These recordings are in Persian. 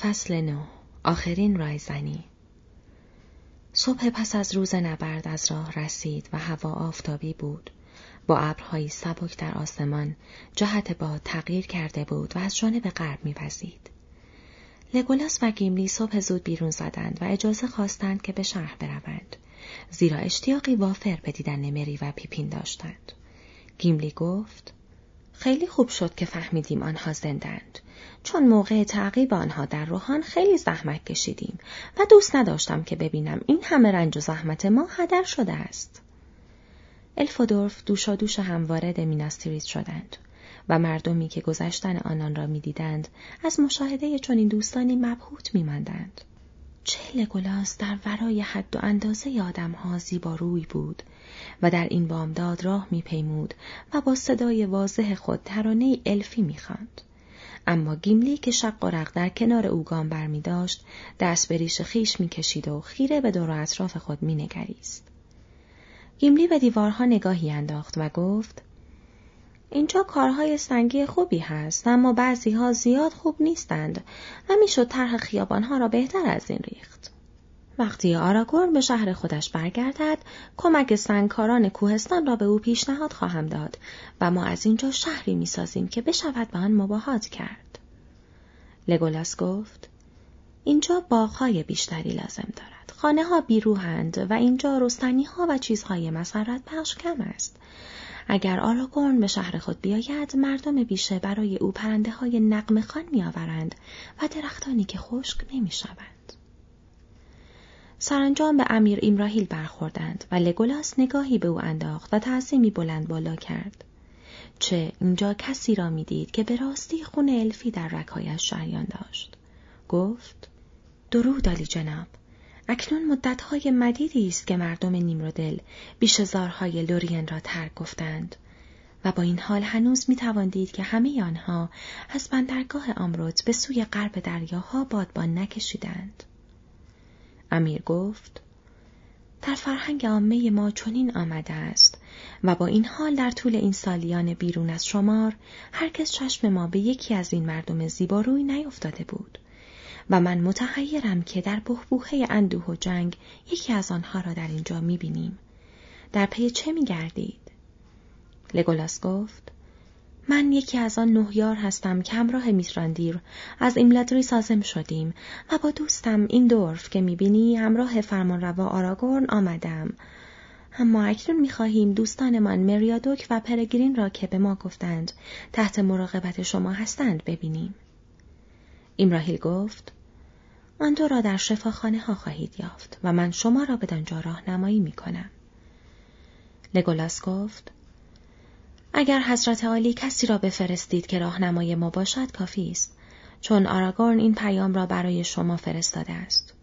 فصل نه. آخرین رایزنی صبح پس از روز نبرد از راه رسید و هوا آفتابی بود. با ابرهایی سبک در آسمان جهت باد تغییر کرده بود و از جانب غرب میوزید. لگولاس و گیملی صبح زود بیرون زدند و اجازه خواستند که به شهر بروند. زیرا اشتیاقی وافر به دیدن مری و پیپین داشتند. گیملی گفت خیلی خوب شد که فهمیدیم آنها زندند چون موقع تعقیب آنها در روحان خیلی زحمت کشیدیم و دوست نداشتم که ببینم این همه رنج و زحمت ما هدر شده است. الفودورف دوشا دوش هم وارد میناستریت شدند و مردمی که گذشتن آنان را می‌دیدند از مشاهده چنین دوستانی مبهوت میماندند. چه لگولاس در ورای حد و اندازه آدمها زیباروی بود و در این بامداد راه میپیمود و با صدای واضح خود ترانه الفی می‌خواند. اما گیملی که شق و رق در کنار او گام بر می داشت دست به ریش خویش می کشید و خیره به دور و اطراف خود می نگریست. گیملی به دیوارها نگاهی انداخت و گفت اینجا کارهای سنگی خوبی هست اما بعضی ها زیاد خوب نیستند و می‌شد طرح خیابانها را بهتر از این ریخت. وقتی آراگورن به شهر خودش برگردد کمک سنگکاران کوهستان را به او پیشنهاد خواهم داد و ما از اینجا شهری می‌سازیم که بشود به آن مباهات کرد. لگولاس گفت اینجا باغهای بیشتری لازم دارد. خانه ها بیروهند و اینجا رستنی ها و چیزهای مسرت بخش کم است. اگر آراگورن به شهر خود بیاید مردم بیشه برای او پرنده های نقم خان میآورند و درختانی که خشک نمی‌شوند. سرانجام به امیر ایمراهیل برخوردند و لگولاس نگاهی به او انداخت و تعظیمی بلند بالا کرد. چه اینجا کسی را می‌دید که به راستی خون الفی در رکایش شریان داشت. گفت درود علی جناب اکنون مدتهای مدیدی است که مردم نیمرودل بیشزارهای لورین را ترک گفتند و با این حال هنوز می دید که همه آنها از بندرگاه آمروت به سوی غرب دریاها بادبان نکشیدند. امیر گفت در فرهنگ عامه ما چنین آمده است و با این حال در طول این سالیان بیرون از شمار هرکس چشم ما به یکی از این مردم زیباروی نیفتاده بود و من متحیرم که در بهبوهه اندوه و جنگ یکی از آنها را در اینجا می‌بینیم. در پی چه میگردید؟ لگولاس گفت من یکی از آن نهیار هستم که همراه میتراندیر از ایملادری سازم شدیم و با دوستم این دورف که می‌بینی همراه فرمانروا آراگورن آمدم. اما اکنون می‌خواهیم دوستانمان مریادوک و پرگرین را که به ما گفتند تحت مراقبت شما هستند ببینیم. ایمراهیل گفت آن دو را در شفاخانه ها خواهید یافت و من شما را به دانجا راهنمایی می‌کنم. لگولاس گفت اگر حضرت عالی کسی را بفرستید که راهنمای ما باشد کافی است. چون آراگورن این پیام را برای شما فرستاده است.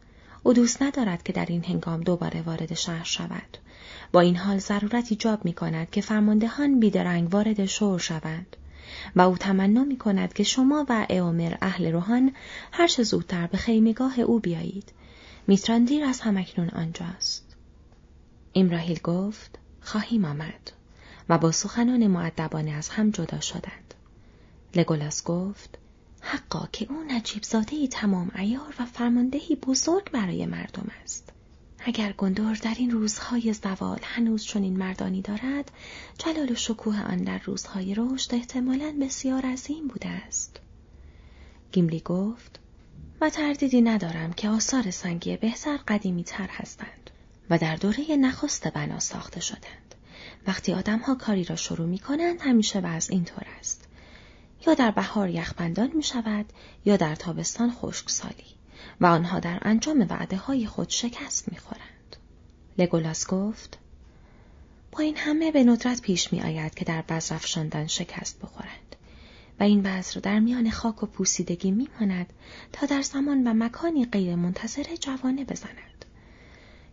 او دوست ندارد که در این هنگام دوباره وارد شهر شود. با این حال ضرورت ایجاب می کند که فرماندهان بیدرنگ وارد شور شوند. و او تمنا می کند که شما و اعمر اهل روحان هر چه زودتر به خیمگاه او بیایید. میتراندیر از همکنون آنجاست. امراهیل گفت خواهیم آمد. و با سخنان معدبانه از هم جدا شدند. لگولاس گفت حقا که او نجیب زاده تمام ایار و فرماندهی بزرگ برای مردم است. اگر گندور در این روزهای زوال هنوز چنین مردانی دارد، جلال و شکوه آن در روزهای رشد احتمالا بسیار عظیم بوده است. گیملی گفت و تردیدی ندارم که آثار سنگی بهتر قدیمی تر هستند و در دوره نخست بنا ساخته شدند. وقتی آدمها کاری را شروع می کنند همیشه وضع اینطور است. یا در بهار یخبندان می شود یا در تابستان خشکسالی و آنها در انجام وعده های خود شکست می خورند. لگولاس گفت با این همه به ندرت پیش می آید که در بذر افشاندن شکست بخورند و این بذر در میان خاک و پوسیدگی می ماند تا در زمان و مکانی غیر منتظر جوانه بزند.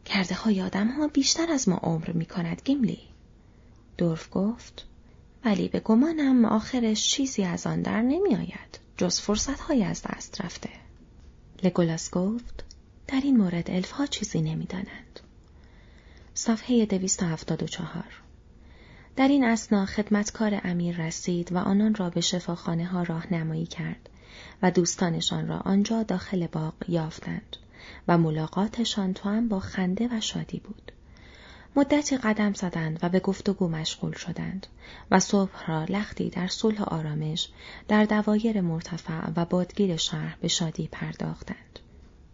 کرده های آدم ها بیشتر از ما عمر می کند گیملی. دورف گفت ولی به گمانم آخرش چیزی از آن در نمی آید جز فرصت های از دست رفته. لگولاس گفت در این مورد الف ها چیزی نمی دانند. صفحه چهار در این اسنا خدمتکار امیر رسید و آنان را به شفاخانه ها راهنمایی کرد و دوستانشان را آنجا داخل باغ یافتند و ملاقاتشان تو هم با خنده و شادی بود. مدتی قدم زدند و به گفتگو مشغول شدند و صبح را لختی در صلح آرامش در دوایر مرتفع و بادگیر شهر به شادی پرداختند.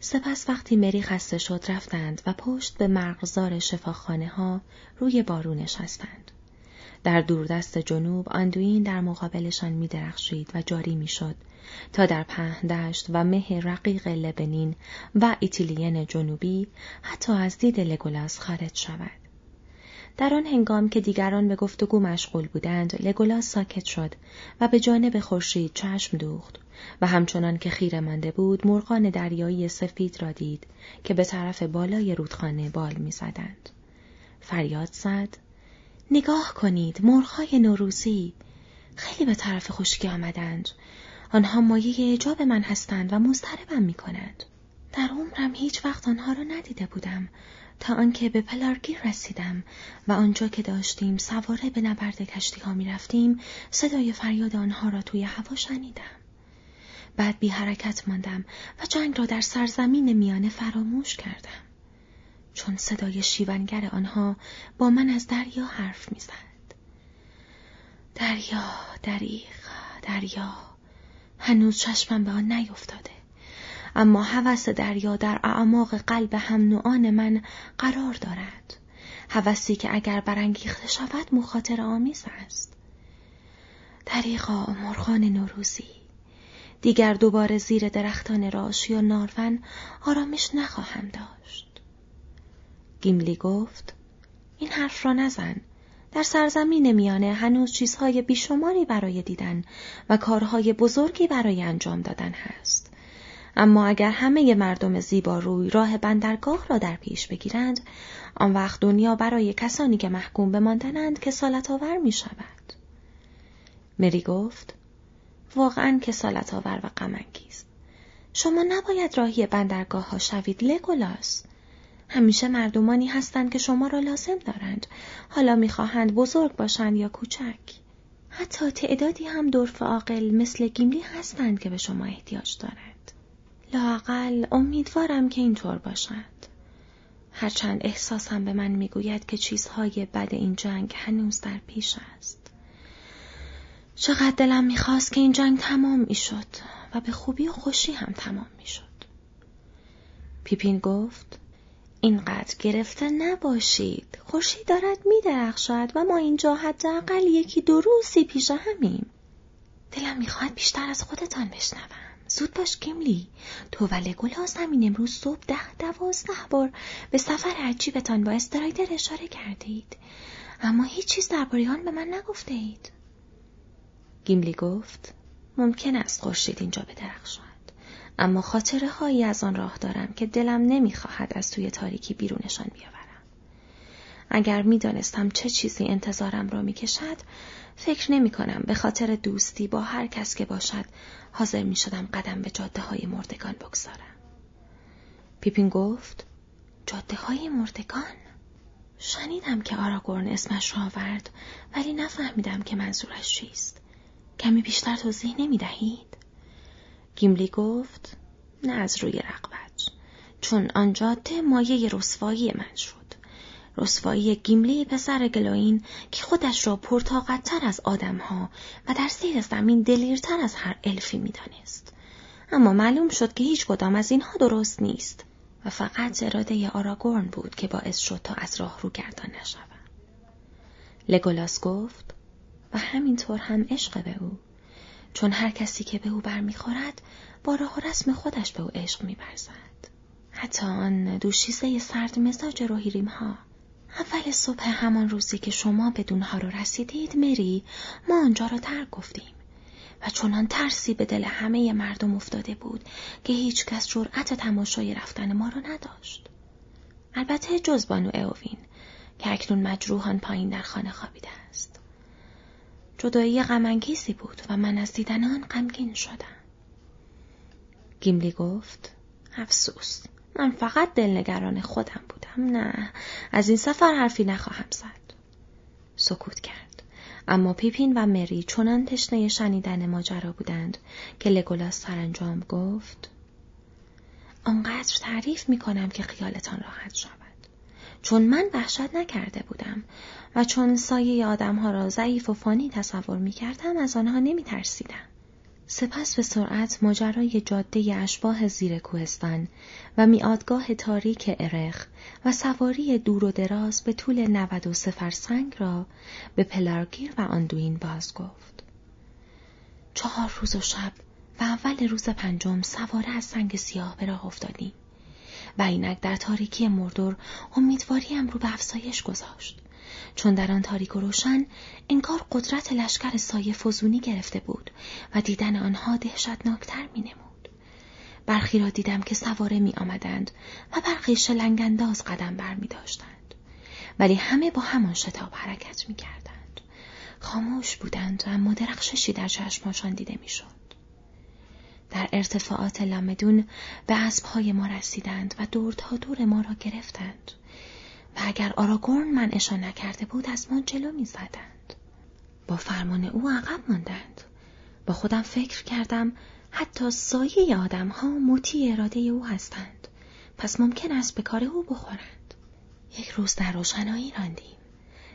سپس وقتی مری خسته شد رفتند و پشت به مرغزار شفاخانه ها روی بارو نشستند. در دوردست جنوب آندوین در مقابلشان می درخشید و جاری می شد تا در پهندشت و مه رقیق لبنین و ایتیلین جنوبی حتی از دید لگولاس خارج شود. در آن هنگام که دیگران به گفتگو مشغول بودند لگولاس ساکت شد و به جانب خورشید چشم دوخت و همچنان که خیره مانده بود مرغان دریایی سفید را دید که به طرف بالای رودخانه بال می‌زدند. فریاد زد نگاه کنید مرغهای نوروزی! خیلی به طرف خشکی آمدند. آنها مایه اعجاب من هستند و مضطربم می کنند. در عمرم هیچ وقت آنها را ندیده بودم. تا آنکه به پلارگیر رسیدم و آنجا که داشتیم سواره به نبرد کشتی ها می رفتیم صدای فریاد آنها را توی هوا شنیدم. بعد بی حرکت ماندم و جنگ را در سرزمین میانه فراموش کردم. چون صدای شیونگر آنها با من از دریا حرف می‌زد. دریا، دریغ، دریا. هنوز چشمم به آن نیفتاده. اما هوس دریا در اعماق قلب هم نوعان من قرار دارد. هوسی که اگر برانگیخته شود مخاطر آمیز است. دریغا مرغان نوروزی دیگر دوباره زیر درختان راش یا نارون آرامش نخواهم داشت. گیملی گفت این حرف را نزن. در سرزمین میانه هنوز چیزهای بیشماری برای دیدن و کارهای بزرگی برای انجام دادن هست. اما اگر همه مردم زیبا روی راه بندرگاه را در پیش بگیرند، آن وقت دنیا برای کسانی که محکوم به ماندنند که سالت آور می شود. مری گفت واقعا کسالت آور و غمانگیز. شما نباید راهی بندرگاه ها شوید لگولاس. همیشه مردمانی هستند که شما را لازم دارند. حالا می‌خواهند بزرگ باشند یا کوچک. حتی تعدادی هم دورف عاقل مثل گیملی هستند که به شما احتیاج دارند. لاقل امیدوارم که اینطور باشد هرچند احساسم به من می‌گوید که چیزهای بد این جنگ هنوز در پیش است چقدر دلم می‌خواست که این جنگ تمام می‌شد و به خوبی و خوشی هم تمام می‌شد. پیپین گفت اینقدر گرفته نباشید. خوشی دارد میدرخشد و ما اینجا حداقل یکی دو روزی پیش همیم. دلم می‌خواهد بیشتر از خودتان بشنوم. زود باش گیملی تو و لگولاس همین امروز صبح ده دوازده بار به سفر عجیبتان با استرایدر اشاره کردید. اما هیچ چیز درباره آن به من نگفته اید. گیملی گفت ممکن است خورشید اینجا بدرخشد. اما خاطره هایی از آن راه دارم که دلم نمی‌خواهد از توی تاریکی بیرونشان بیاورم. اگر می‌دانستم چه چیزی انتظارم را می‌کشد فکر نمی کنم به خاطر دوستی با هر کس که باشد حاضر می شدم قدم به جاده های مردگان بگذارم. پیپین گفت جاده های مردگان؟ شنیدم که آراگورن اسمش را آورد ولی نفهمیدم که منظورش چیست. کمی بیشتر توضیح نمی دهید؟ گیملی گفت نه از روی رغبت چون آن جاده مایه رسوایی من شد. رسوایی گیملی پسر گلوین که خودش را پرطاقت‌تر از آدمها و در زیر زمین دلیرتر از هر الفی می‌دانست. اما معلوم شد که هیچ کدام از اینها درست نیست و فقط اراده آراگورن بود که باعث شد تا از راه رو گردان نشود. لگولاس گفت و همینطور هم عشق به او چون هر کسی که به او برمیخورد با راه و رسم خودش به او عشق میبرزد حتی آن دوشیزه سرد مزاج روحیریم ها اول صبح همان روزی که شما به دونها رسیدید مری ما آنجا را ترک گفتیم و چنان ترسی به دل همه مردم افتاده بود که هیچ کس جرأت تماشای رفتن ما را نداشت. البته جز بانو اوین که اکنون مجروحان پایین در خانه خوابیده است. جدایی غمانگیزی بود و من از دیدن آن غمگین شدم. گیملی گفت افسوس من فقط دلنگران خودم بودم نه از این سفر حرفی نخواهم زد سکوت کرد اما پیپین و مری چنان تشنه شنیدن ماجرا بودند که لگولاس سرانجام گفت آنقدر تعریف می کنم که خیالتان راحت شود. چون من وحشت نکرده بودم و چون سایه آدمها را ضعیف و فانی تصور می کردم از آنها نمی ترسیدم. سپس به سرعت ماجرای جاده اشباه زیر کوهستان و میادگاه تاریک ارخ و سواری دور و دراز به طول 93 فرسنگ را به پلارگیر و آندوین باز گفت. چهار روز و شب و اول روز پنجم سواره از سنگ سیاه به راه افتادیم و اینک در تاریکی مردور امیدواریم رو به افزایش گذاشت. چون در آن تاریک و روشن انگار قدرت لشکر سایه فزونی گرفته بود و دیدن آنها دهشتناکتر می نمود. برخی را دیدم که سواره می آمدند و برخی شلنگنداز قدم بر می داشتند. ولی همه با همان شتاب حرکت می کردند. خاموش بودند اما درخششی در چشماشان دیده می شد. در ارتفاعات لامدون به اسبهای ما رسیدند و دور تا دور ما را گرفتند. و اگر آراگورن منعشان نکرده بود از ما جلو می زدند. با فرمان او عقب ماندند. با خودم فکر کردم حتی سایه آدم ها مطیع اراده او هستند. پس ممکن است به کار او بخورند. یک روز در روشنایی راندیم.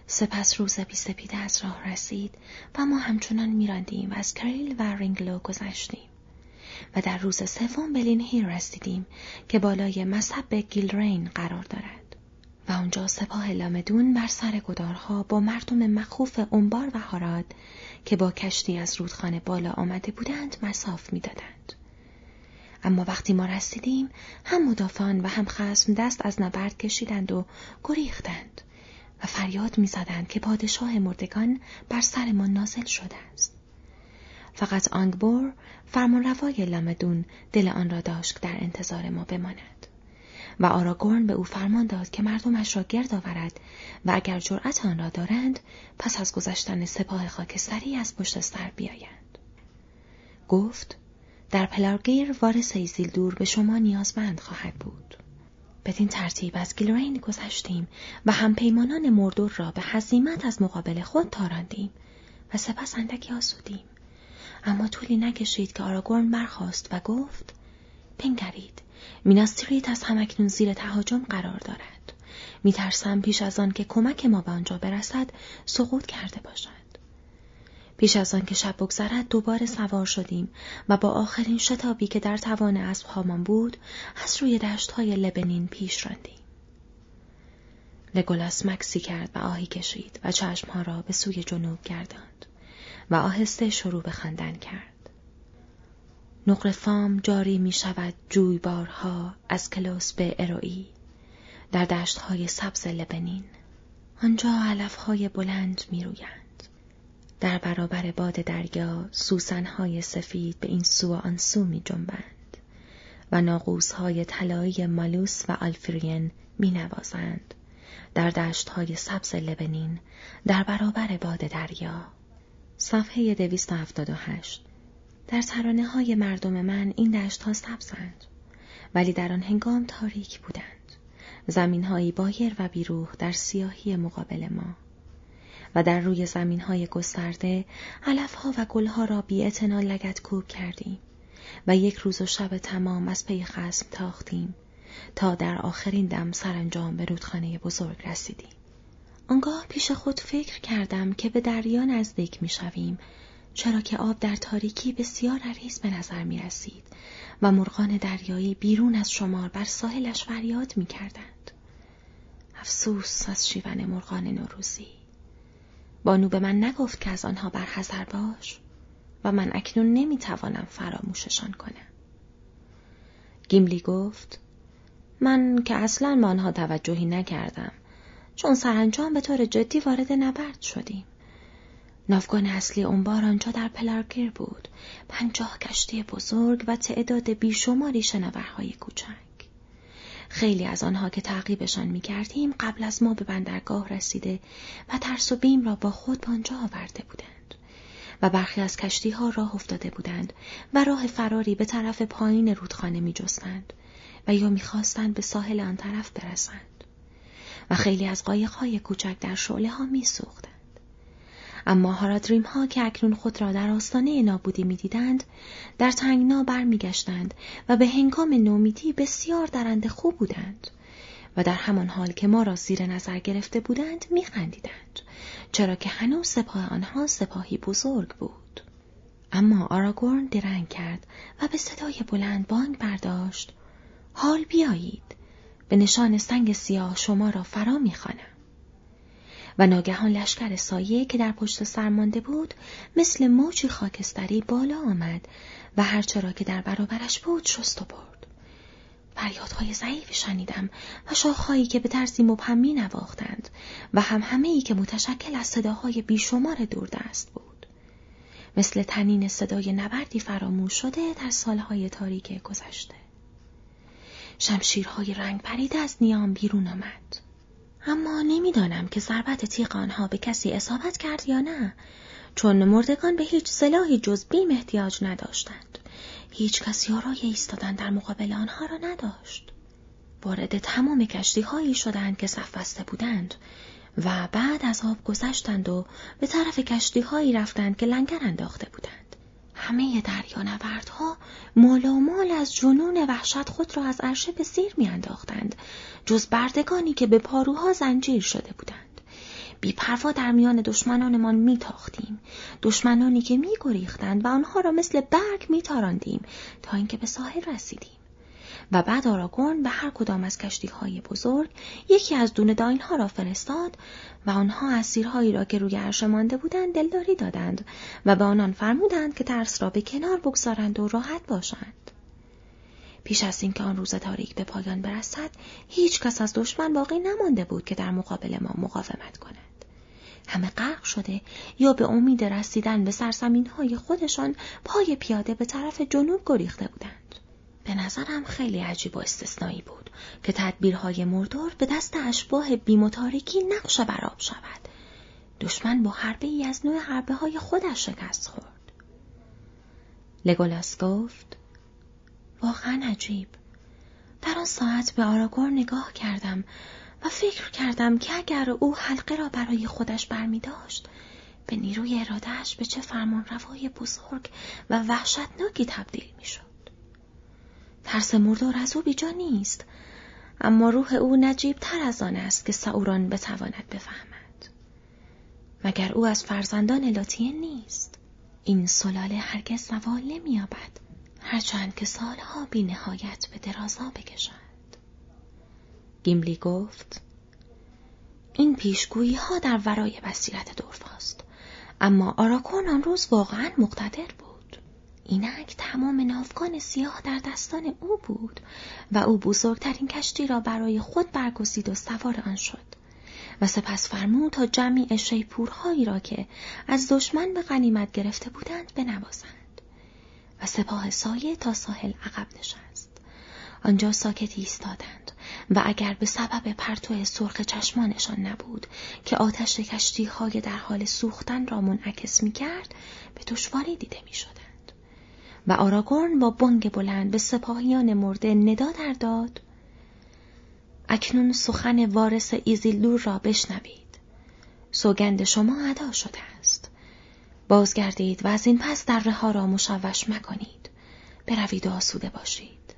سپس روز بی‌سپیده از راه رسید و ما همچنان میراندیم و از کیریل و رینگلو گذشتیم. و در روز سوم به لینهیر رسیدیم که بالای مصب گیلرین قرار دارد. و آنجا سپاه لامدون بر سر گدارها با مردم مخوف انبار و هاراد که با کشتی از رودخانه بالا آمده بودند مساف می‌دادند. اما وقتی ما رسیدیم هم مدافعان و هم خسم دست از نبرد کشیدند و گریختند و فریاد می‌زدند که پادشاه مردگان بر سرمان نازل شده است. فقط آنگبور فرمانروای لامدون دل آن را داشت در انتظار ما بماند. و آراگورن به او فرمان داد که مردمش را گرد آورد و اگر جرأت آن را دارند پس از گذشتن سپاه خاکستری از پشت سر بیایند. گفت در پلارگیر وارث دور به شما نیازمند خواهد بود. بدین ترتیب از گیلرین گذشتیم و هم پیمانان مردور را به حزیمت از مقابل خود تاراندیم و سپس اندکی آسودیم. اما طولی نکشید که آراگورن برخاست و گفت بنگرید میناستریت از همکنون زیر تهاجم قرار دارد. میترسم پیش از آن که کمک ما به آنجا برسد سقوط کرده باشد. پیش از آن که شب بگذرد دوباره سوار شدیم و با آخرین شتابی که در توان اسبهامان بود از روی دشتهای لبنین پیش راندیم. لگولاس مکسی کرد و آهی کشید و چشمها را به سوی جنوب گرداند و آهسته شروع به خواندن کرد. نقر فام جاری می شود جویبارها از کلوس به اروئی در دشتهای سبز لبنین. آنجا علفهای بلند می رویند. در برابر باد دریا سوسنهای سفید به این سو و آن سو می جنبند و ناقوسهای طلایی مالوس و آلفرین می نوازند در دشتهای سبز لبنین در برابر باد دریا. صفحه دویست هشت. در ترانه های مردم من این دشت ها سبزند ولی در آن هنگام تاریک بودند زمین هایی بایر و بیروح در سیاهی مقابل ما و در روی زمین های گسترده علف ها و گل ها را بی لگت کوب کردیم و یک روز و شب تمام از پی خسم تاختیم تا در آخرین دم سرانجام به رودخانه بزرگ رسیدیم. آنگاه پیش خود فکر کردم که به دریا نزدیک می شویم چرا که آب در تاریکی بسیار عریض به نظر می رسید و مرغان دریایی بیرون از شمار بر ساحلش فریاد می کردند. افسوس از شیون مرغان نوروزی. بانو به من نگفت که از آنها برحضر باش و من اکنون نمی توانم فراموششان کنم. گیملی گفت من که اصلا به آنها توجهی نکردم چون سرانجام به طور جدی وارد نبرد شدیم. ناوگان اصلی بار آنجا در پلارگیر بود. پنجاه کشتی بزرگ و تعداد بیشماری شنورهای کوچک. خیلی از آنها که تعقیبشان می کردیم قبل از ما به بندرگاه رسیده و ترس و بیم را با خود به آنجا آورده بودند. و برخی از کشتی ها راه افتاده بودند و راه فراری به طرف پایین رودخانه می جستند و یا می‌خواستند به ساحل آن طرف برسند. و خیلی از قایقهای کوچک در شعله ها می اما هارادریم ها که اکنون خود را در آستانه نابودی می‌دیدند در تنگنا برمیگشتند و به هنگام نومیدی بسیار درنده خوب بودند و در همان حال که ما را زیر نظر گرفته بودند میخندیدند چرا که هنوز سپاه آنها سپاهی بزرگ بود. اما آراگورن درنگ کرد و به صدای بلند بانگ برداشت حال بیایید به نشان سنگ سیاه شما را فرا می‌خوانم. و ناگهان لشکر سایه که در پشت سر مانده بود مثل موجی خاکستری بالا آمد و هرچرا که در برابرش بود شست و برد. فریادهای ضعیفی شنیدم و شاخهایی که به طرزی مبهم می نواختند و هم همه ای که متشکل از صداهای بیشمار دوردست بود. مثل تنین صدای نبردی فراموش شده در سالهای تاریک گذشته. شمشیرهای رنگ پریده از نیام بیرون آمد. اما نمی‌دانم که ضربت تیغ آنها به کسی اصابت کرد یا نه چون مردگان به هیچ سلاحی جز بیم احتیاج نداشتند. هیچ کس یارای ایستادن در مقابل آنها را نداشت. وارد تمام کشتی هایی شدند که صف بسته بودند و بعد از آب گذشتند و به طرف کشتی هایی رفتند که لنگر انداخته بودند. همه دریانوردها مال از جنون وحشت خود را از عرشه به زیر میانداختند جز بردگانی که به پاروها زنجیر شده بودند. بیپروا در میان دشمنانمان میتاختیم. دشمنانی که میگریختند و آنها را مثل برگ میتاراندیم تا اینکه به ساحل رسیدیم. و بعد آراگورن به هر کدام از کشتی های بزرگ یکی از دونه داین ها را فرستاد و آنها اسیرهایی را که روی عرشه مانده بودند دلداری دادند و به آنان فرمودند که ترس را به کنار بگذارند و راحت باشند. پیش از اینکه آن روز تاریک به پایان برسد هیچ کس از دشمن باقی نمانده بود که در مقابل ما مقاومت کند. همه غرق شده یا به امید رسیدن به سرزمین های خودشان پای پیاده به طرف جنوب گریخته بودند. به نظرم خیلی عجیب و استثنایی بود که تدبیرهای مردور به دست اشباه بیمتارکی نقش براب شود. دشمن با حربه ای از نوع حربه های خودش شکست خورد. لگولاس گفت واقعا عجیب. در آن ساعت به آراگور نگاه کردم و فکر کردم که اگر او حلقه را برای خودش برمی داشت به نیروی ارادهش به چه فرمان روای بزرگ و وحشتناکی تبدیل می شد. ترس مردار از او بیجا نیست اما روح او نجیب تر از آن است که ساوران بتواند بفهمد مگر او از فرزندان لاتین نیست این سلاله هرگز زوال نمییابد هرچند که سالها بی نهایت به درازا بکشد گیملی گفت این پیشگویی ها در ورای بصیرت دورفاست. اما آراکون آن روز واقعا مقتدر بود. اینک تمام ناوگان سیاه در دستان او بود و او بزرگترین کشتی را برای خود برگزید و سوار آن شد و سپس فرمود تا جمعی شیپورهایی را که از دشمن به غنیمت گرفته بودند بنوازند. و سپاه سایه تا ساحل عقب نشست. آنجا ساکت ایستادند و اگر به سبب پرتو سرخ چشمانشان نبود که آتش کشتی های در حال سوختن را منعکس می کرد به دشواری دیده می شد. و آراگورن با بانگ بلند به سپاهیان مرده ندا در داد. اکنون سخن وارث ایزیلدور را بشنوید. سوگند شما ادا شده بازگردید و از این پس دره ها را مشوش مکنید. بروید و آسوده باشید.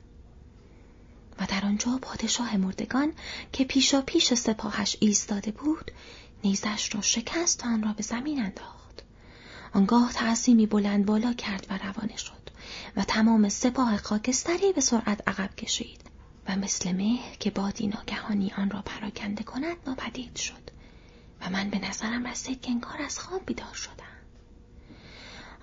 و در آنجا پادشاه مردگان که پیشا پیش سپاهش ایستاده بود نیزش را شکست و آن را به زمین انداخت. آنگاه تعظیمی بلند بالا کرد و روانه شد و تمام سپاه خاکستری به سرعت عقب کشید و مثل مه که بادی ناگهانی آن را پراکنده کند ناپدید شد. و من به نظرم رسید که انگار از خواب بیدار شدم.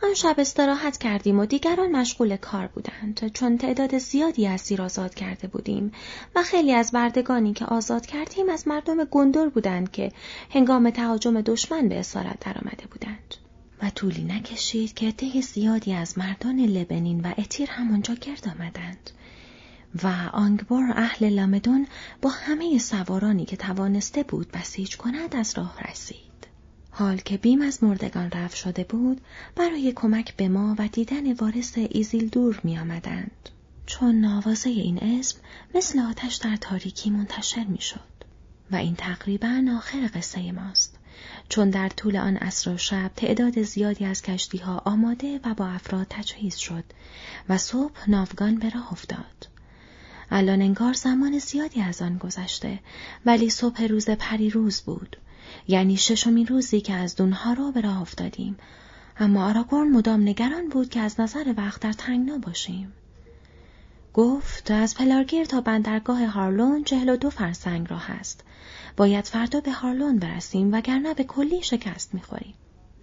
آن شب استراحت کردیم و دیگران مشغول کار بودند. چون تعداد زیادی اسیر آزاد کرده بودیم و خیلی از بردگانی که آزاد کردیم از مردم گندور بودند که هنگام تهاجم دشمن به اسارت درآمده بودند. و طولی نکشید که عده زیادی از مردان لبنین و اتیر همانجا گرد آمدند. و آنگبار اهل لامدون با همه سوارانی که توانسته بود بسیج کند از راه رسید. حال که بیم از مردگان رفت شده بود برای کمک به ما و دیدن وارث ایزیل دور می آمدند. چون نوازه این اسم مثل آتش در تاریکی منتشر می شد. و این تقریبا آخر قصه ماست. چون در طول آن عصر و شب تعداد زیادی از کشتی ها آماده و با افراد تجهیز شد و صبح ناوگان به راه افتاد. الان انگار زمان زیادی از آن گذشته ولی صبح روز پریروز بود یعنی ششمین روزی که از دونها را به راه افتادیم اما آراگورن مدام نگران بود که از نظر وقت در تنگنا باشیم گفت از پلارگیر تا بندرگاه هارلون چهل و دو فرسنگ راه است باید فردا به هارلون برسیم وگرنه به کلی شکست می‌خوریم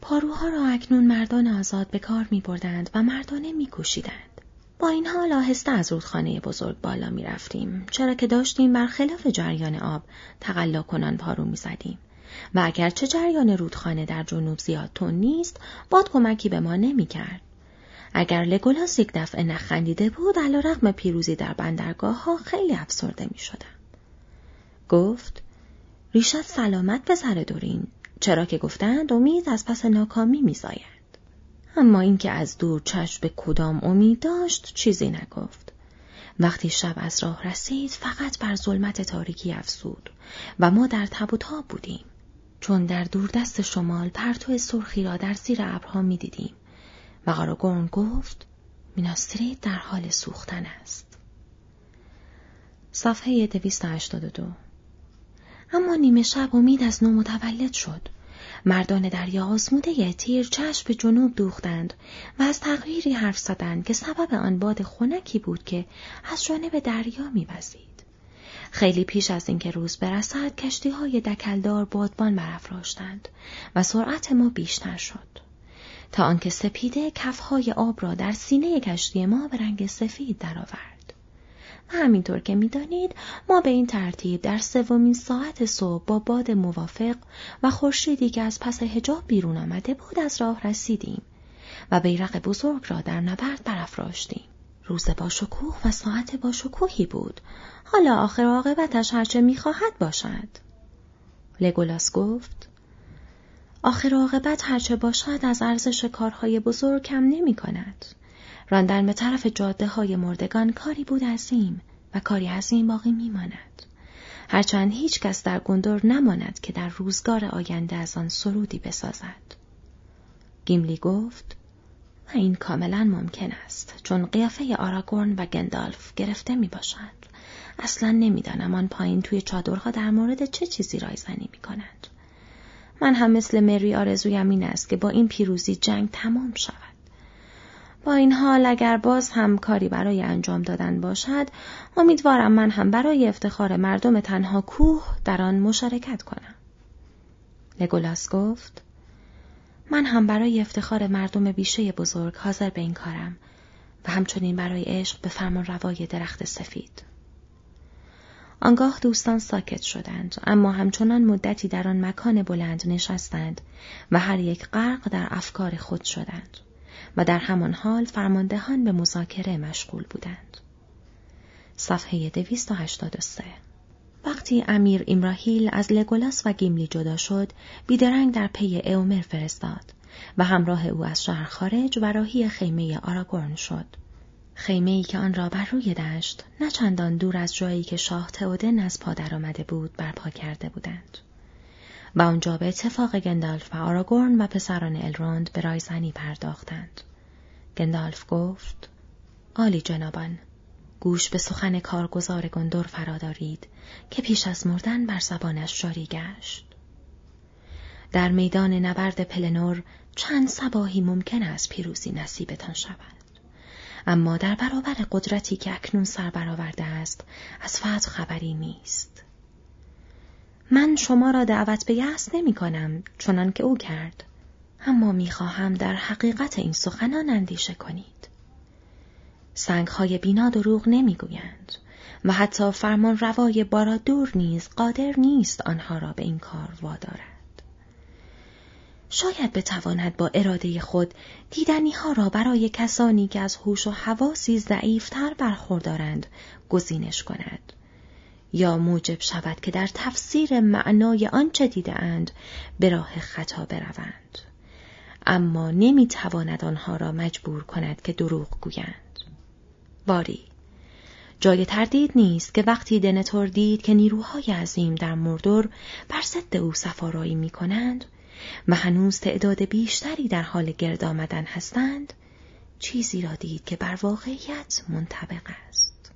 پاروها را اکنون مردان آزاد به کار می بردند و مردانه می کشیدند. با این حال آهسته از رودخانه بزرگ بالا می رفتیم چرا که داشتیم برخلاف جریان آب تقلا کنان پارو می زدیم. و اگرچه جریان رودخانه در جنوب زیاد تون نیست باد کمکی به ما نمی کرد. اگر لگولاس یک دفعه نخندیده بود علا رقم پیروزی در بندرگاه ها خیلی افسرده می شدم. گفت ریشت سلامت به سر دورین چرا که گفتند امید از پس ناکامی میزاید اما اینکه از دور چشم به کدام امید داشت چیزی نگفت وقتی شب از راه رسید فقط بر ظلمت تاریکی افسود و ما در تب و بودیم چون در دست شمال پرتو سرخی را در زیر ابرها می‌دیدیم و آراگورن گفت میناستریت در حال سوختن است صفحه 282 اما نیمه شب امید از نو متولد شد. مردان دریا آزموده تیر چشم به جنوب دوختند و از تغییری حرف زدند که سبب آن باد خنکی بود که از جانب دریا میوزید. خیلی پیش از اینکه روز برسد کشتی های دکلدار بادبان برافراشتند و سرعت ما بیشتر شد. تا آنکه سپیده کفهای آب را در سینه کشتی ما به رنگ سفید درآورد. همینطور که می‌دانید ما به این ترتیب در سومین ساعت صبح با باد موافق و خورشیدی که از پس هجاب بیرون آمده بود از راه رسیدیم و بیرق بزرگ را در نبرد برافراشتیم. روز با شکوه و ساعت با شکوهی بود. حالا آخر عاقبتش هرچه می‌خواهد باشد. لگولاس گفت آخر عاقبت هرچه باشد از ارزش کارهای بزرگ کم نمی کند. راندن به طرف جاده های مردگان کاری بود عظیم و کاری عظیم باقی میماند. هرچند هیچ کس در گندور نماند که در روزگار آینده از آن سرودی بسازد. گیملی گفت و این کاملا ممکن است چون قیافه آراگورن و گندالف گرفته می باشد. اصلا نمی‌دانم آن پایین توی چادرها در مورد چه چیزی رایزنی می کنند. من هم مثل مری آرزویم این است که با این پیروزی جنگ تمام شود. با این حال اگر باز هم کاری برای انجام دادن باشد امیدوارم من هم برای افتخار مردم تنها کوه در آن مشارکت کنم لگولاس گفت من هم برای افتخار مردم بیشه بزرگ حاضر به این کارم و همچنین برای عشق به فرمان روای درخت سفید آنگاه دوستان ساکت شدند اما همچنان مدتی در آن مکان بلند نشستند و هر یک غرق در افکار خود شدند و در همان حال فرماندهان به مذاکره مشغول بودند. صفحه 283 وقتی امیر ایمراهیل از لگولاس و گیملی جدا شد، بیدرنگ در پی ائومر فرستاد و همراه او از شهر خارج و راهی خیمه آراگورن شد. خیمه ای که آن را بر روی دشت نه چندان دور از جایی که شاه تئودن از پا آمده بود برپا کرده بودند. و آنجا به اتفاق گندالف و آراگورن و پسران الروند به رایزنی پرداختند. گندالف گفت آلی جنابان گوش به سخن کارگزار گندور فرادارید که پیش از مردن بر زبانش جاری گشت. در میدان نبرد پلنور چند سباهی ممکن است پیروزی نصیبتان شود. اما در برابر قدرتی که اکنون سر برآورده است از فتح خبری نیست. من شما را دعوت به یأس نمی کنم چنان که او کرد. اما می‌خواهم در حقیقت این سخنان اندیشه کنید. سنگهای بینا دروغ نمی‌گویند و حتی فرمان روای بارادور نیز قادر نیست آنها را به این کار وادارد. شاید بتواند با اراده خود دیدنی ها را برای کسانی که از هوش و حواسی ضعیفتر برخوردارند گزینش کند. یا موجب شود که در تفسیر معنای آنچه دیدهاند به راه خطا بروند. اما نمی‌تواند آنها را مجبور کند که دروغ گویند. باری. جای تردید نیست که وقتی دنتور دید که نیروهای عظیم در مردور بر ضد او سفارایی می کنند و هنوز تعداد بیشتری در حال گرد آمدن هستند چیزی را دید که بر واقعیت منطبق است.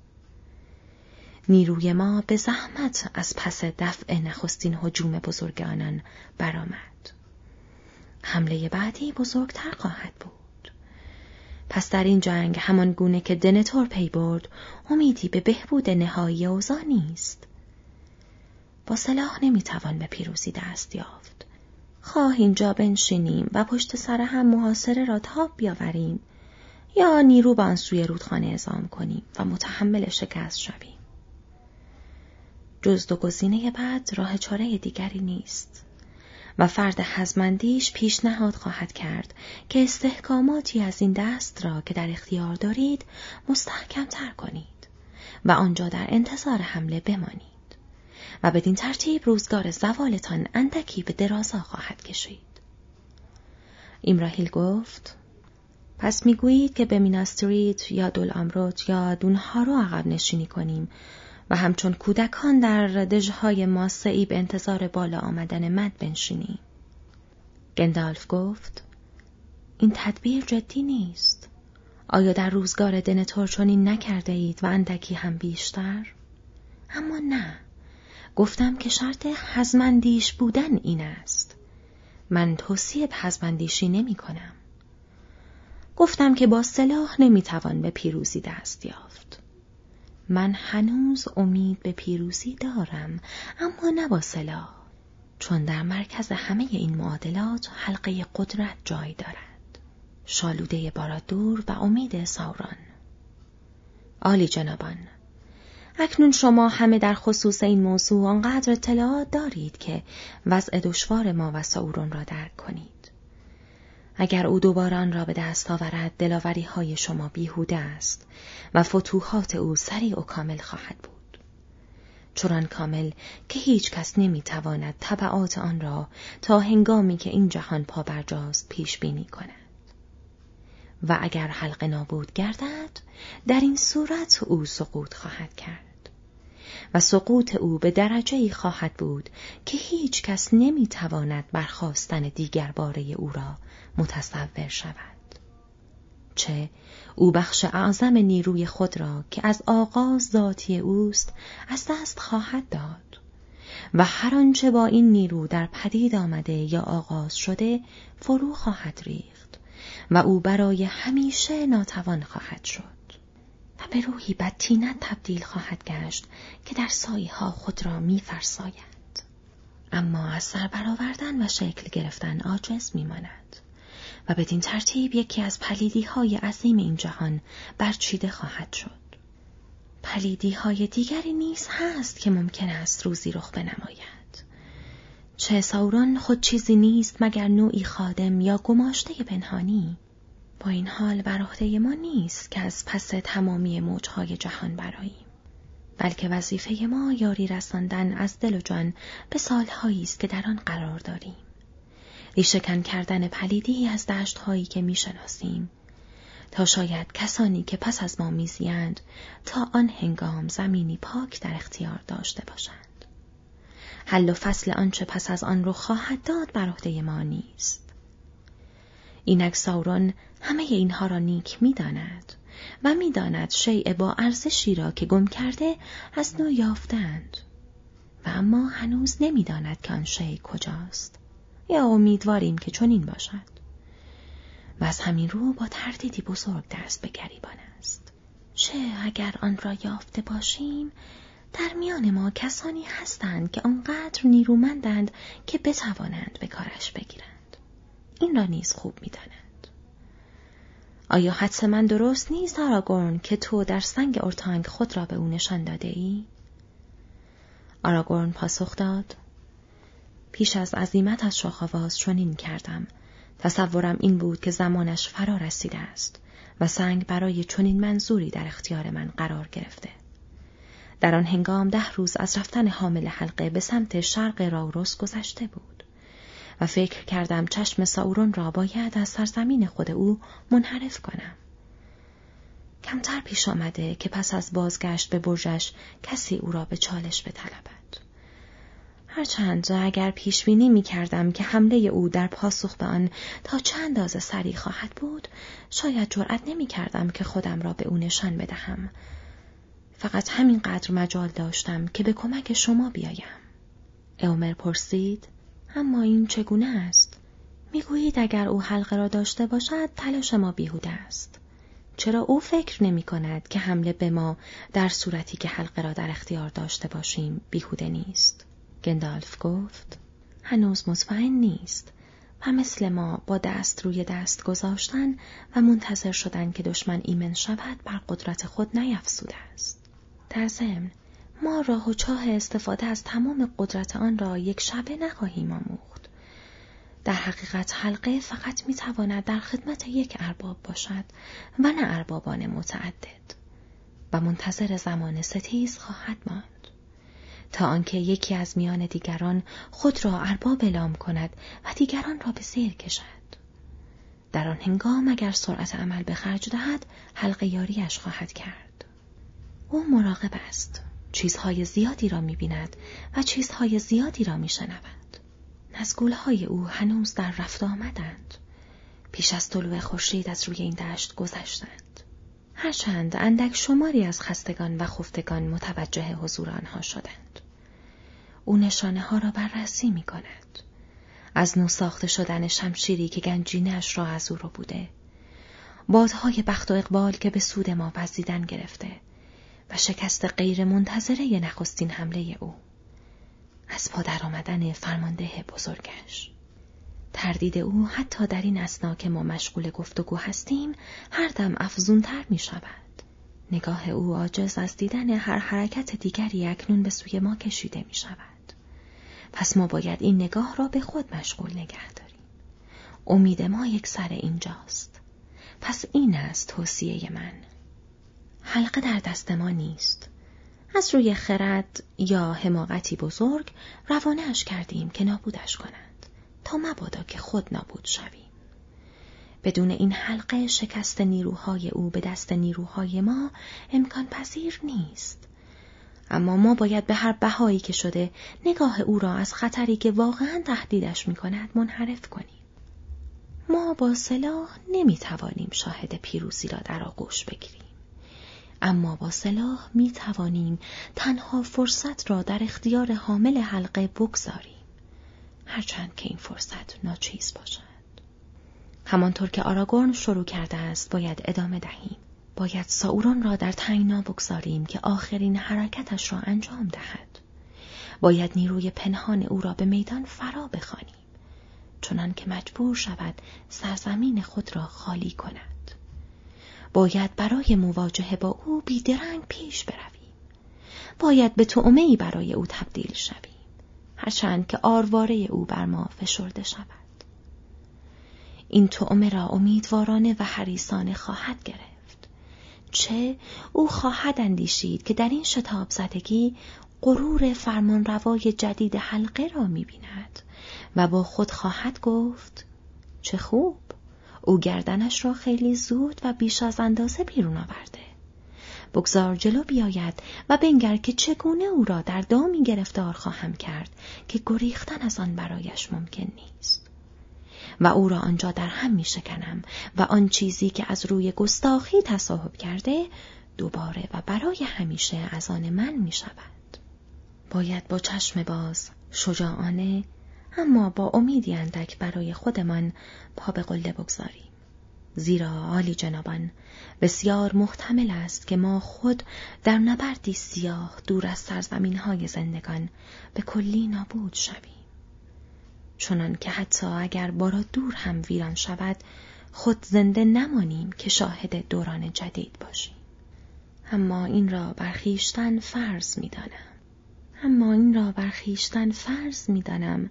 نیروی ما به زحمت از پس دفع نخستین حجوم بزرگ آنان برآمد. حمله بعدی بزرگتر خواهد بود. پس در این جنگ همان گونه که دنتور پی برد امیدی به بهبود نهایی اوضاع نیست. با سلاح نمی‌توان به پیروزی دست یافت. خواه اینجا بنشینیم و پشت سر هم محاصره را تاب بیاوریم یا نیرو به آن سوی رودخانه اعزام کنیم و متحمل شکست شویم. جز دو گزینه بعد راه چاره دیگری نیست. و فرد حزمندیش پیشنهاد خواهد کرد که استحکاماتی از این دست را که در اختیار دارید مستحکم تر کنید و آنجا در انتظار حمله بمانید و بدین ترتیب روزگار زوالتان اندکی به درازا خواهد کشید. ایمراهیل گفت پس می‌گویید که به میناستریت یا دول امروت یا دونها رو عقب نشینی کنیم و همچون کودکان در دژهای ماسعی به انتظار بالا آمدن مد بنشینیم. گندالف گفت این تدبیر جدی نیست. آیا در روزگار دنتور چنین نکرده اید و اندکی هم بیشتر؟ اما نه. گفتم که شرط حزمندیش بودن این است. من توصیه به حزمندیشی نمی کنم. گفتم که با سلاح نمی‌توان به پیروزی دست یافت. من هنوز امید به پیروزی دارم اما نه با سلاح. چون در مرکز همه این معادلات حلقه قدرت جای دارد. شالوده بارادور و امید ساوران. عالی جنابان اکنون شما همه در خصوص این موضوع آنقدر اطلاعات دارید که وضع دشوار ما و ساورون را درک کنید. اگر او دوباره آن را به دست آورد دلاوری های شما بیهوده است و فتوحات او سریع و کامل خواهد بود. چران کامل که هیچ کس نمی تواند طبعات آن را تا هنگامی که این جهان پا برجاست پیش بینی کند. و اگر حلق نابود گردد در این صورت او سقوط خواهد کرد و سقوط او به درجه ای خواهد بود که هیچ کس نمی تواند برخواستن دیگر باره او را متصور شود. چه؟ او بخش اعظم نیروی خود را که از آغاز ذاتی اوست از دست خواهد داد. و هر آنچه با این نیرو در پدید آمده یا آغاز شده فرو خواهد ریخت. و او برای همیشه ناتوان خواهد شد. و به روحی بدتینت تبدیل خواهد گشت که در سایه ها خود را میفرساید. اما از سر برآوردن و شکل گرفتن عاجز میماند. و بدین ترتیب یکی از پلیدی های عظیم این جهان برچیده خواهد شد. پلیدی های دیگری نیز هست که ممکن است روزی رخ بنماید. چه ساوران خود چیزی نیست مگر نوعی خادم یا گماشته پنهانی. با این حال بر عهده ما نیست که از پس تمامی موجهای جهان براییم. بلکه وظیفه ما یاری رساندن از دل و جان به سالهایی است که در آن قرار داریم. ریشهکن کردن پلیدی از دشت هایی که می‌شناسیم تا شاید کسانی که پس از ما میزیند تا آن هنگام زمینی پاک در اختیار داشته باشند. حل و فصل آنچه پس از آن رو خواهد داد بر عهده ما نیست. اینک ساورون همه اینها را نیک می‌داند و می‌داند شیء با ارزشی را که گم کرده از نو یافتند و اما هنوز نمی‌داند که آن شیء کجاست. یا امیدواریم که چنین باشد. و از همین رو با تردیدی بزرگ دست به گریبان است. چه اگر آن را یافته باشیم در میان ما کسانی هستند که آنقدر نیرومندند که بتوانند به کارش بگیرند. این را نیز خوب می‌دانند. آیا حدس من درست نیست آراگورن که تو در سنگ ارتانگ خود را به او نشان داده ای؟ آراگورن پاسخ داد. پیش از عظیمت از شاخواز چنین کردم. تصورم این بود که زمانش فرا رسیده است و سنگ برای چنین منظوری در اختیار من قرار گرفته. در آن هنگام ده روز از رفتن حامل حلقه به سمت شرق راوروس گذشته بود و فکر کردم چشم ساورون را باید از سرزمین خود او منحرف کنم. کمتر پیش آمده که پس از بازگشت به برجش کسی او را به چالش بطلبد. هرچند اگر پیش بینی می کردم که حمله او در پاسخ به آن تا چند اندازه سری خواهد بود شاید جرأت نمی کردم که خودم را به او نشان بدهم. فقط همینقدر مجال داشتم که به کمک شما بیایم. اومر پرسید اما این چگونه است؟ می‌گویید اگر او حلقه را داشته باشد تلاش ما بیهوده است. چرا او فکر نمی کند که حمله به ما در صورتی که حلقه را در اختیار داشته باشیم بیهوده نیست؟ گندالف گفت هنوز مطمئن نیست و مثل ما با دست روی دست گذاشتن و منتظر شدن که دشمن ایمن شود بر قدرت خود نیفسوده است. در ضمن ما راه و چاه استفاده از تمام قدرت آن را یک شبه نخواهیم آموخت. در حقیقت حلقه فقط می تواند در خدمت یک ارباب باشد و نه اربابان متعدد و منتظر زمان ستیز خواهد ماند. تا آنکه یکی از میان دیگران خود را ارباب اعلام کند و دیگران را به سیر کشد. در آن هنگام اگر سرعت عمل به خرج دهد حلقه یاریش خواهد کرد. او مراقب است. چیزهای زیادی را می بیند و چیزهای زیادی را می شنود. نزگولهای او هنوز در رفت آمدند. پیش از طلوع خورشید از روی این دشت گذشتند. هرچند اندک شماری از خستگان و خفتگان متوجه حضور آنها شدند. او نشانه ها را بررسی می کند. از نو ساخته شدن شمشیری که گنجینش را از او رو بوده. بادهای بخت و اقبال که به سود ما وزیدن گرفته و شکست غیر منتظره نخستین حمله او. از پادر آمدن فرمانده بزرگش. تردید او حتی در این اسنا که ما مشغول گفتگو هستیم هر دم افزونتر می شود. نگاه او عاجز از دیدن هر حرکت دیگری اکنون به سوی ما کشیده می شود. پس ما باید این نگاه را به خود مشغول نگه داریم. امید ما یک سر اینجاست. پس این است توصیه من. حلقه در دست ما نیست. از روی خرد یا حماقتی بزرگ روانهش کردیم که نابودش کنند تا مبادا که خود نابود شویم. بدون این حلقه شکست نیروهای او به دست نیروهای ما امکان پذیر نیست. اما ما باید به هر بهایی که شده نگاه او را از خطری که واقعا تهدیدش می کند منحرف کنیم. ما با سلاح نمی توانیم شاهد پیروزی را در آغوش بگیریم. اما با سلاح می توانیم تنها فرصت را در اختیار حامل حلقه بگذاریم. هرچند که این فرصت ناچیز باشد. همانطور که آراگورن شروع کرده است باید ادامه دهیم. باید ساوران را در تنگنا بگذاریم که آخرین حرکتش را انجام دهد. باید نیروی پنهان او را به میدان فرا بخوانیم. چنان که مجبور شود سرزمین خود را خالی کند. باید برای مواجهه با او بیدرنگ پیش برویم. باید به تعمه برای او تبدیل شویم. هرچند که آرواره او بر ما فشرده شود. این تعمه را امیدوارانه و حریسانه خواهد گرفت. چه او خواهد اندیشید که در این شتاب زدگی غرور فرمانروای جدید حلقه را می‌بیند و با خود خواهد گفت چه خوب او گردنش را خیلی زود و بیش از اندازه بیرون آورده. بگذار جلو بیاید و بنگر که چگونه او را در دامی گرفتار خواهم کرد که گریختن از آن برایش ممکن نیست. و او را آنجا در هم می شکنم و آن چیزی که از روی گستاخی تصاحب کرده دوباره و برای همیشه از آن من می شود. باید با چشم باز، شجاعانه، اما با امیدی اندک برای خودمان پا به قله بگذاریم. زیرا عالی جنابان بسیار محتمل است که ما خود در نبردی سیاه دور از سرزمین های زندگان به کلی نابود شویم. چنان که حتی اگر بارا دور هم ویران شود خود زنده نمانیم که شاهد دوران جدید باشیم. اما این را برخیشتن فرض می‌دانم. اما این را برخیشتن فرض می‌دانم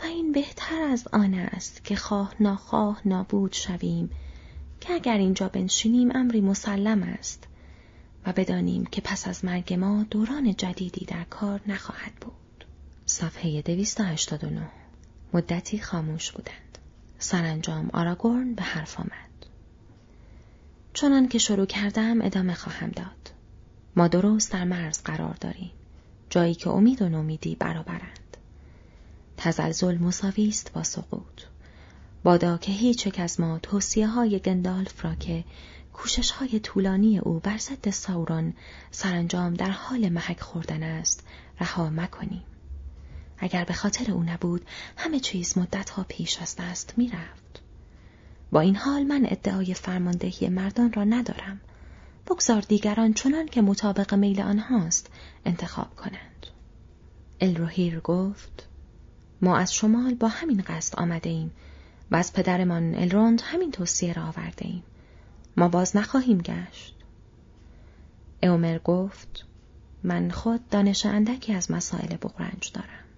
و این بهتر از آن است که خواه ناخواه نابود شویم که اگر اینجا بنشینیم امری مسلم است و بدانیم که پس از مرگ ما دوران جدیدی در کار نخواهد بود. صفحه 289 مدتی خاموش بودند. سرانجام آراگورن به حرف آمد. چنان که شروع کردم ادامه خواهم داد. ما درست در مرز قرار داریم. جایی که امید و نومیدی برابرند. تزلزل مساوی است با سقوط. بادا که هیچ یک از ما توصیه های گندالف را که کوشش های طولانی او بر ضد ساوران سرانجام در حال محک خوردن است رها مکنیم. اگر به خاطر او نبود همه چیز مدتها پیش از دست می‌رفت. با این حال من ادعای فرماندهی مردان را ندارم. بگذار دیگران چنان که مطابق میل آنهاست انتخاب کنند. الروهیر گفت ما از شمال با همین قصد آمده ایم و از پدرمان الروند همین توصیه را آورده ایم. ما باز نخواهیم گشت. اومر گفت من خود دانش اندکی از مسائل بغرنج دارم.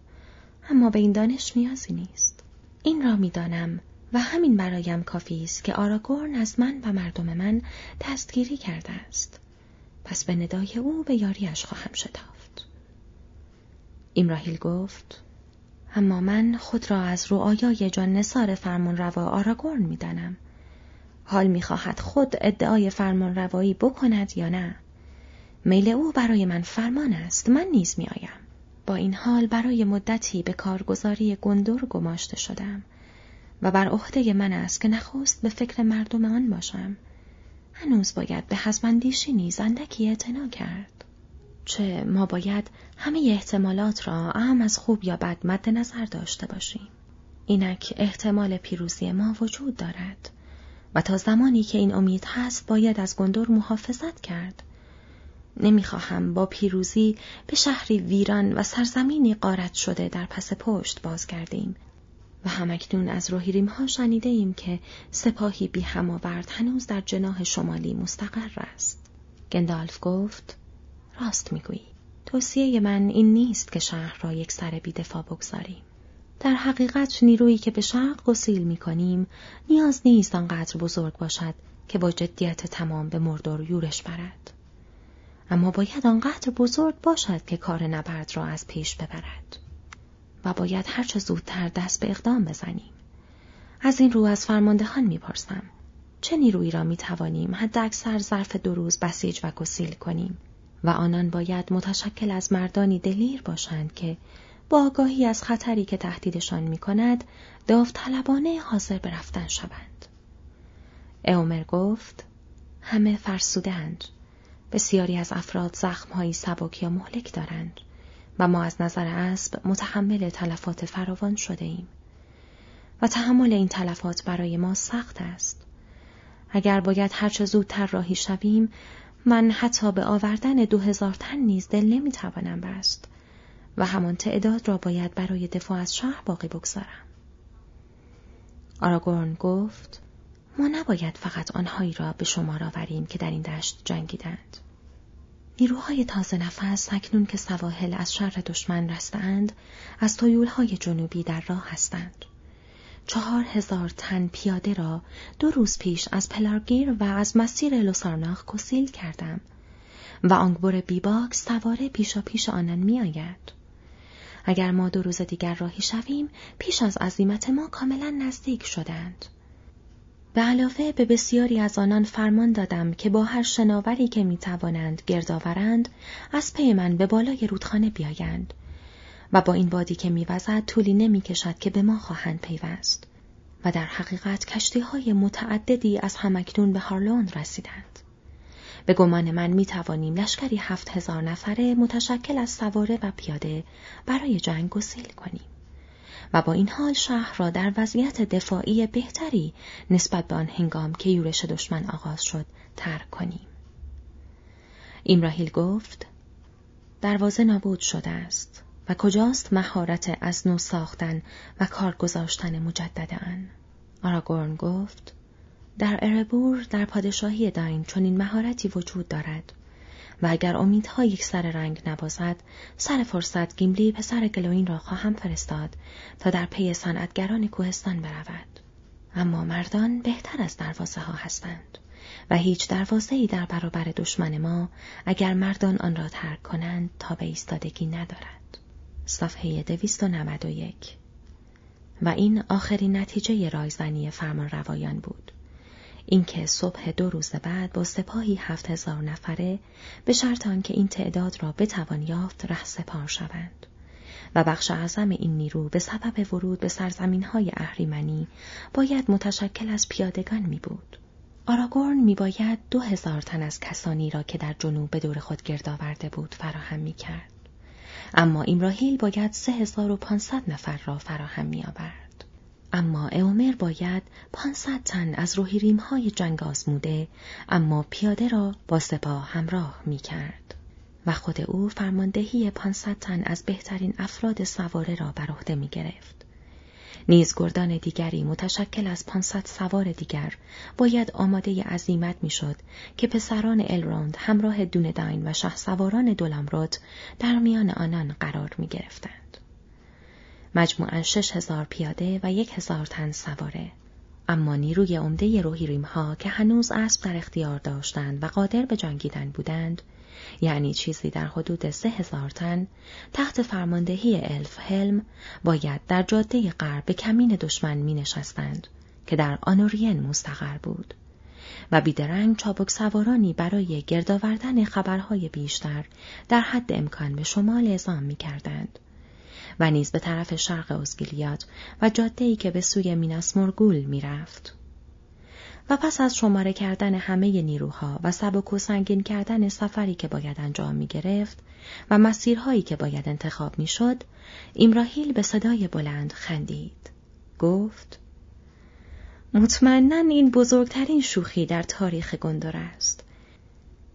اما به این دانش نیازی نیست. این را می‌دانم و همین برایم کافی است که آراگورن از من و مردم من دستگیری کرده است. پس به ندای او به یاریش خواهم شتافت. ایمراهیل گفت اما من خود را از رؤایای جان نصار فرمان روا آراگورن می‌دانم. حال می‌خواهد خود ادعای فرمان روایی بکند یا نه؟ میل او برای من فرمان است من نیز میآیم با این حال برای مدتی به کارگزاری گندور گماشته شدم و بر عهده من است که نخست به فکر مردم آن باشم. هنوز باید به حزمندیشی نیز اندکی اعتنا کرد. چه ما باید همه احتمالات را اهم از خوب یا بد مد نظر داشته باشیم. اینک احتمال پیروزی ما وجود دارد و تا زمانی که این امید هست باید از گندور محافظت کرد. نمی‌خواهم با پیروزی به شهری ویران و سرزمینی قارت شده در پس پشت بازگردیم و همکنون از روحیریم ها شنیده ایم که سپاهی بی هماورد هنوز در جناح شمالی مستقر است. گندالف گفت راست می‌گویی. توصیه من این نیست که شهر را یک سر بی دفاع بگذاریم. در حقیقت نیرویی که به شرق گسیل می کنیم نیاز نیست آنقدر بزرگ باشد که با جدیت تمام به مردور یورش برد. اما باید آنقدر بزرگ باشد که کار نبرد را از پیش ببرد. و باید هرچه زودتر دست به اقدام بزنیم. از این رو از فرماندهان می‌پرسم. چه نیرویی را می توانیم حد اکثر ظرف دو روز بسیج و گسیل کنیم و آنان باید متشکل از مردانی دلیر باشند که با آگاهی از خطری که تهدیدشان می کند داوطلبانه حاضر به رفتن شوند. اومر گفت همه فرسودند. بسیاری از افراد زخمهایی سبک یا مهلک دارند و ما از نظر اسب متحمل تلفات فراوان شده ایم. و تحمل این تلفات برای ما سخت است. اگر باید هرچه زودتر راهی شویم، من حتی به آوردن دو هزار تن نیز دل نمی‌توانم بست و همان تعداد را باید برای دفاع از شهر باقی بگذارم. آراگورن گفت ما نباید فقط آنهایی را به شمار آوریم که در این دشت جنگیدند. نیروهای تازه نفس اکنون که سواحل از شر دشمن رستند از تویولهای جنوبی در راه هستند. چهار هزار تن پیاده را دو روز پیش از پلارگیر و از مسیر لوسارناخ گسیل کردم و آنگبر بیباک سواره پیشا پیش آنان می آید. اگر ما دو روز دیگر راهی شویم پیش از عظیمت ما کاملا نزدیک شدند. به علاوه به بسیاری از آنان فرمان دادم که با هر شناوری که می توانند گردآورند از پی من به بالای رودخانه بیایند و با این بادی که میوزد طولی نمی کشد که به ما خواهند پیوست و در حقیقت کشتی های متعددی از همکنون به هارلوند رسیدند. به گمان من می توانیم لشکری هفت هزار نفره متشکل از سواره و پیاده برای جنگ گسیل کنیم. و با این حال شهر را در وضعیت دفاعی بهتری نسبت به آن هنگام که یورش دشمن آغاز شد ترک کنیم. ایمراهیل گفت دروازه نابود شده است و کجاست مهارت از نو ساختن و کار گذاشتن مجدد آن؟ آراگورن گفت در اربور در پادشاهی داین چنین مهارتی وجود دارد و اگر امیدها یک سر رنگ نبازد سر فرصت گیملی پسر گلوین را خواهم فرستاد تا در پی صنعتگران کوهستان برود. اما مردان بهتر از دروازه ها هستند و هیچ دروازه ای در برابر دشمن ما اگر مردان آن را ترک کنند تاب ایستادگی ندارد. صفحه 291 و این آخرین نتیجه رایزنی فرمان روایان بود. اینکه صبح دو روز بعد با سپاهی هفت هزار نفره به شرط آنکه این تعداد را بتوان یافت ره سپار شوند و بخش اعظم این نیرو به سبب ورود به سرزمین های اهریمنی باید متشکل از پیادگان می بود. آراگورن می باید دو هزار تن از کسانی را که در جنوب به دور خود گرد آورده بود فراهم می کرد. اما ایمراهیل باید سه هزار و پانصد نفر را فراهم می آورد. اما اومر باید پانصد تن از روحیریم های جنگ آزموده اما پیاده را با سپاه همراه می کرد. و خود او فرماندهی پانصد تن از بهترین افراد سواره را بر عهده می گرفت. نیز گردان دیگری متشکل از پانصد سوار دیگر باید آماده عزیمت می‌شد که پسران الروند همراه دونداین و شه سواران دولمرود در میان آنان قرار می گرفتند. مجموعا شش هزار پیاده و یک هزار تن سواره. اما نیروی عمده روحیریم ها که هنوز اسب در اختیار داشتند و قادر به جنگیدن بودند یعنی چیزی در حدود سه هزار تن تحت فرماندهی الف هلم باید در جاده غرب به کمین دشمن می نشستند که در آنورین مستقر بود و بیدرنگ چابک سوارانی برای گردآوردن خبرهای بیشتر در حد امکان به شمال اعزام می کردند. و نیز به طرف شرق اسگیلیات و جاده‌ای که به سوی میناس می رفت. و پس از شماره کردن همه نیروها و سبک و سنگین کردن سفری که باید انجام می گرفت و مسیرهایی که باید انتخاب می شد، ایمراهیل به صدای بلند خندید. گفت مطمئنا این بزرگترین شوخی در تاریخ گندر است.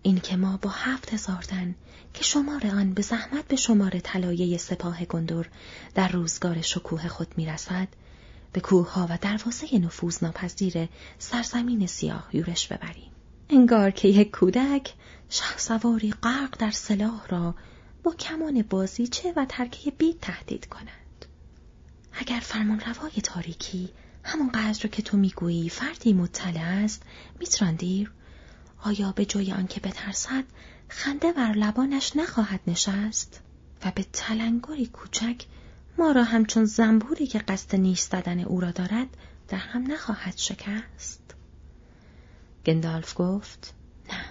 این که ما با هفت هزار تن که شمار آن به زحمت به شمار طلایه سپاه گندر در روزگار شکوه خود می رسد، به کوهها و دروازه نفوذ ناپذیر سرزمین سیاه یورش ببریم. انگار که یک کودک شه سواری غرق در سلاح را با کمان بازیچه و ترکه بید تهدید کند. اگر فرمان روای تاریکی همون قدر که تو می‌گویی فردی مطلع است میتراندیر آیا به جای آنکه بترسد خنده بر لبانش نخواهد نشست؟ و به تلنگری کوچک ما را همچون زنبوری که قصد نیش زدن او را دارد در هم نخواهد شکست. گندالف گفت نه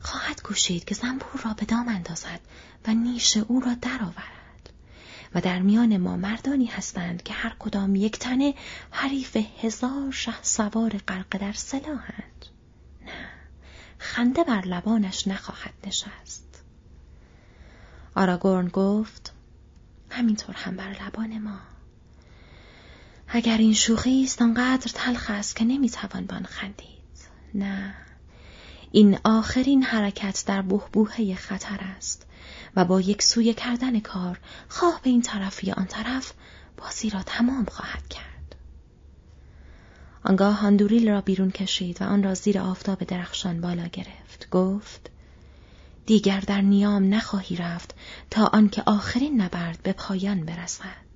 خواهد کوشید که زنبور را به دام اندازد و نیش او را درآورد و در میان ما مردانی هستند که هر کدام یک تنه حریف هزار شه سوار غرق در سلاحند خنده بر لبانش نخواهد نشست. آراگورن گفت همینطور هم بر لبان ما. اگر این شوخی است آنقدر تلخ است که نمی‌توان بان خندید. نه این آخرین حرکت در بهبوهه خطر است و با یک سوی کردن کار خواه به این طرف یا آن طرف بازی را تمام خواهد کرد. آنگاه هاندوریل را بیرون کشید و آن را زیر آفتاب درخشان بالا گرفت. گفت دیگر در نیام نخواهی رفت تا آنکه آخرین نبرد به پایان برسد.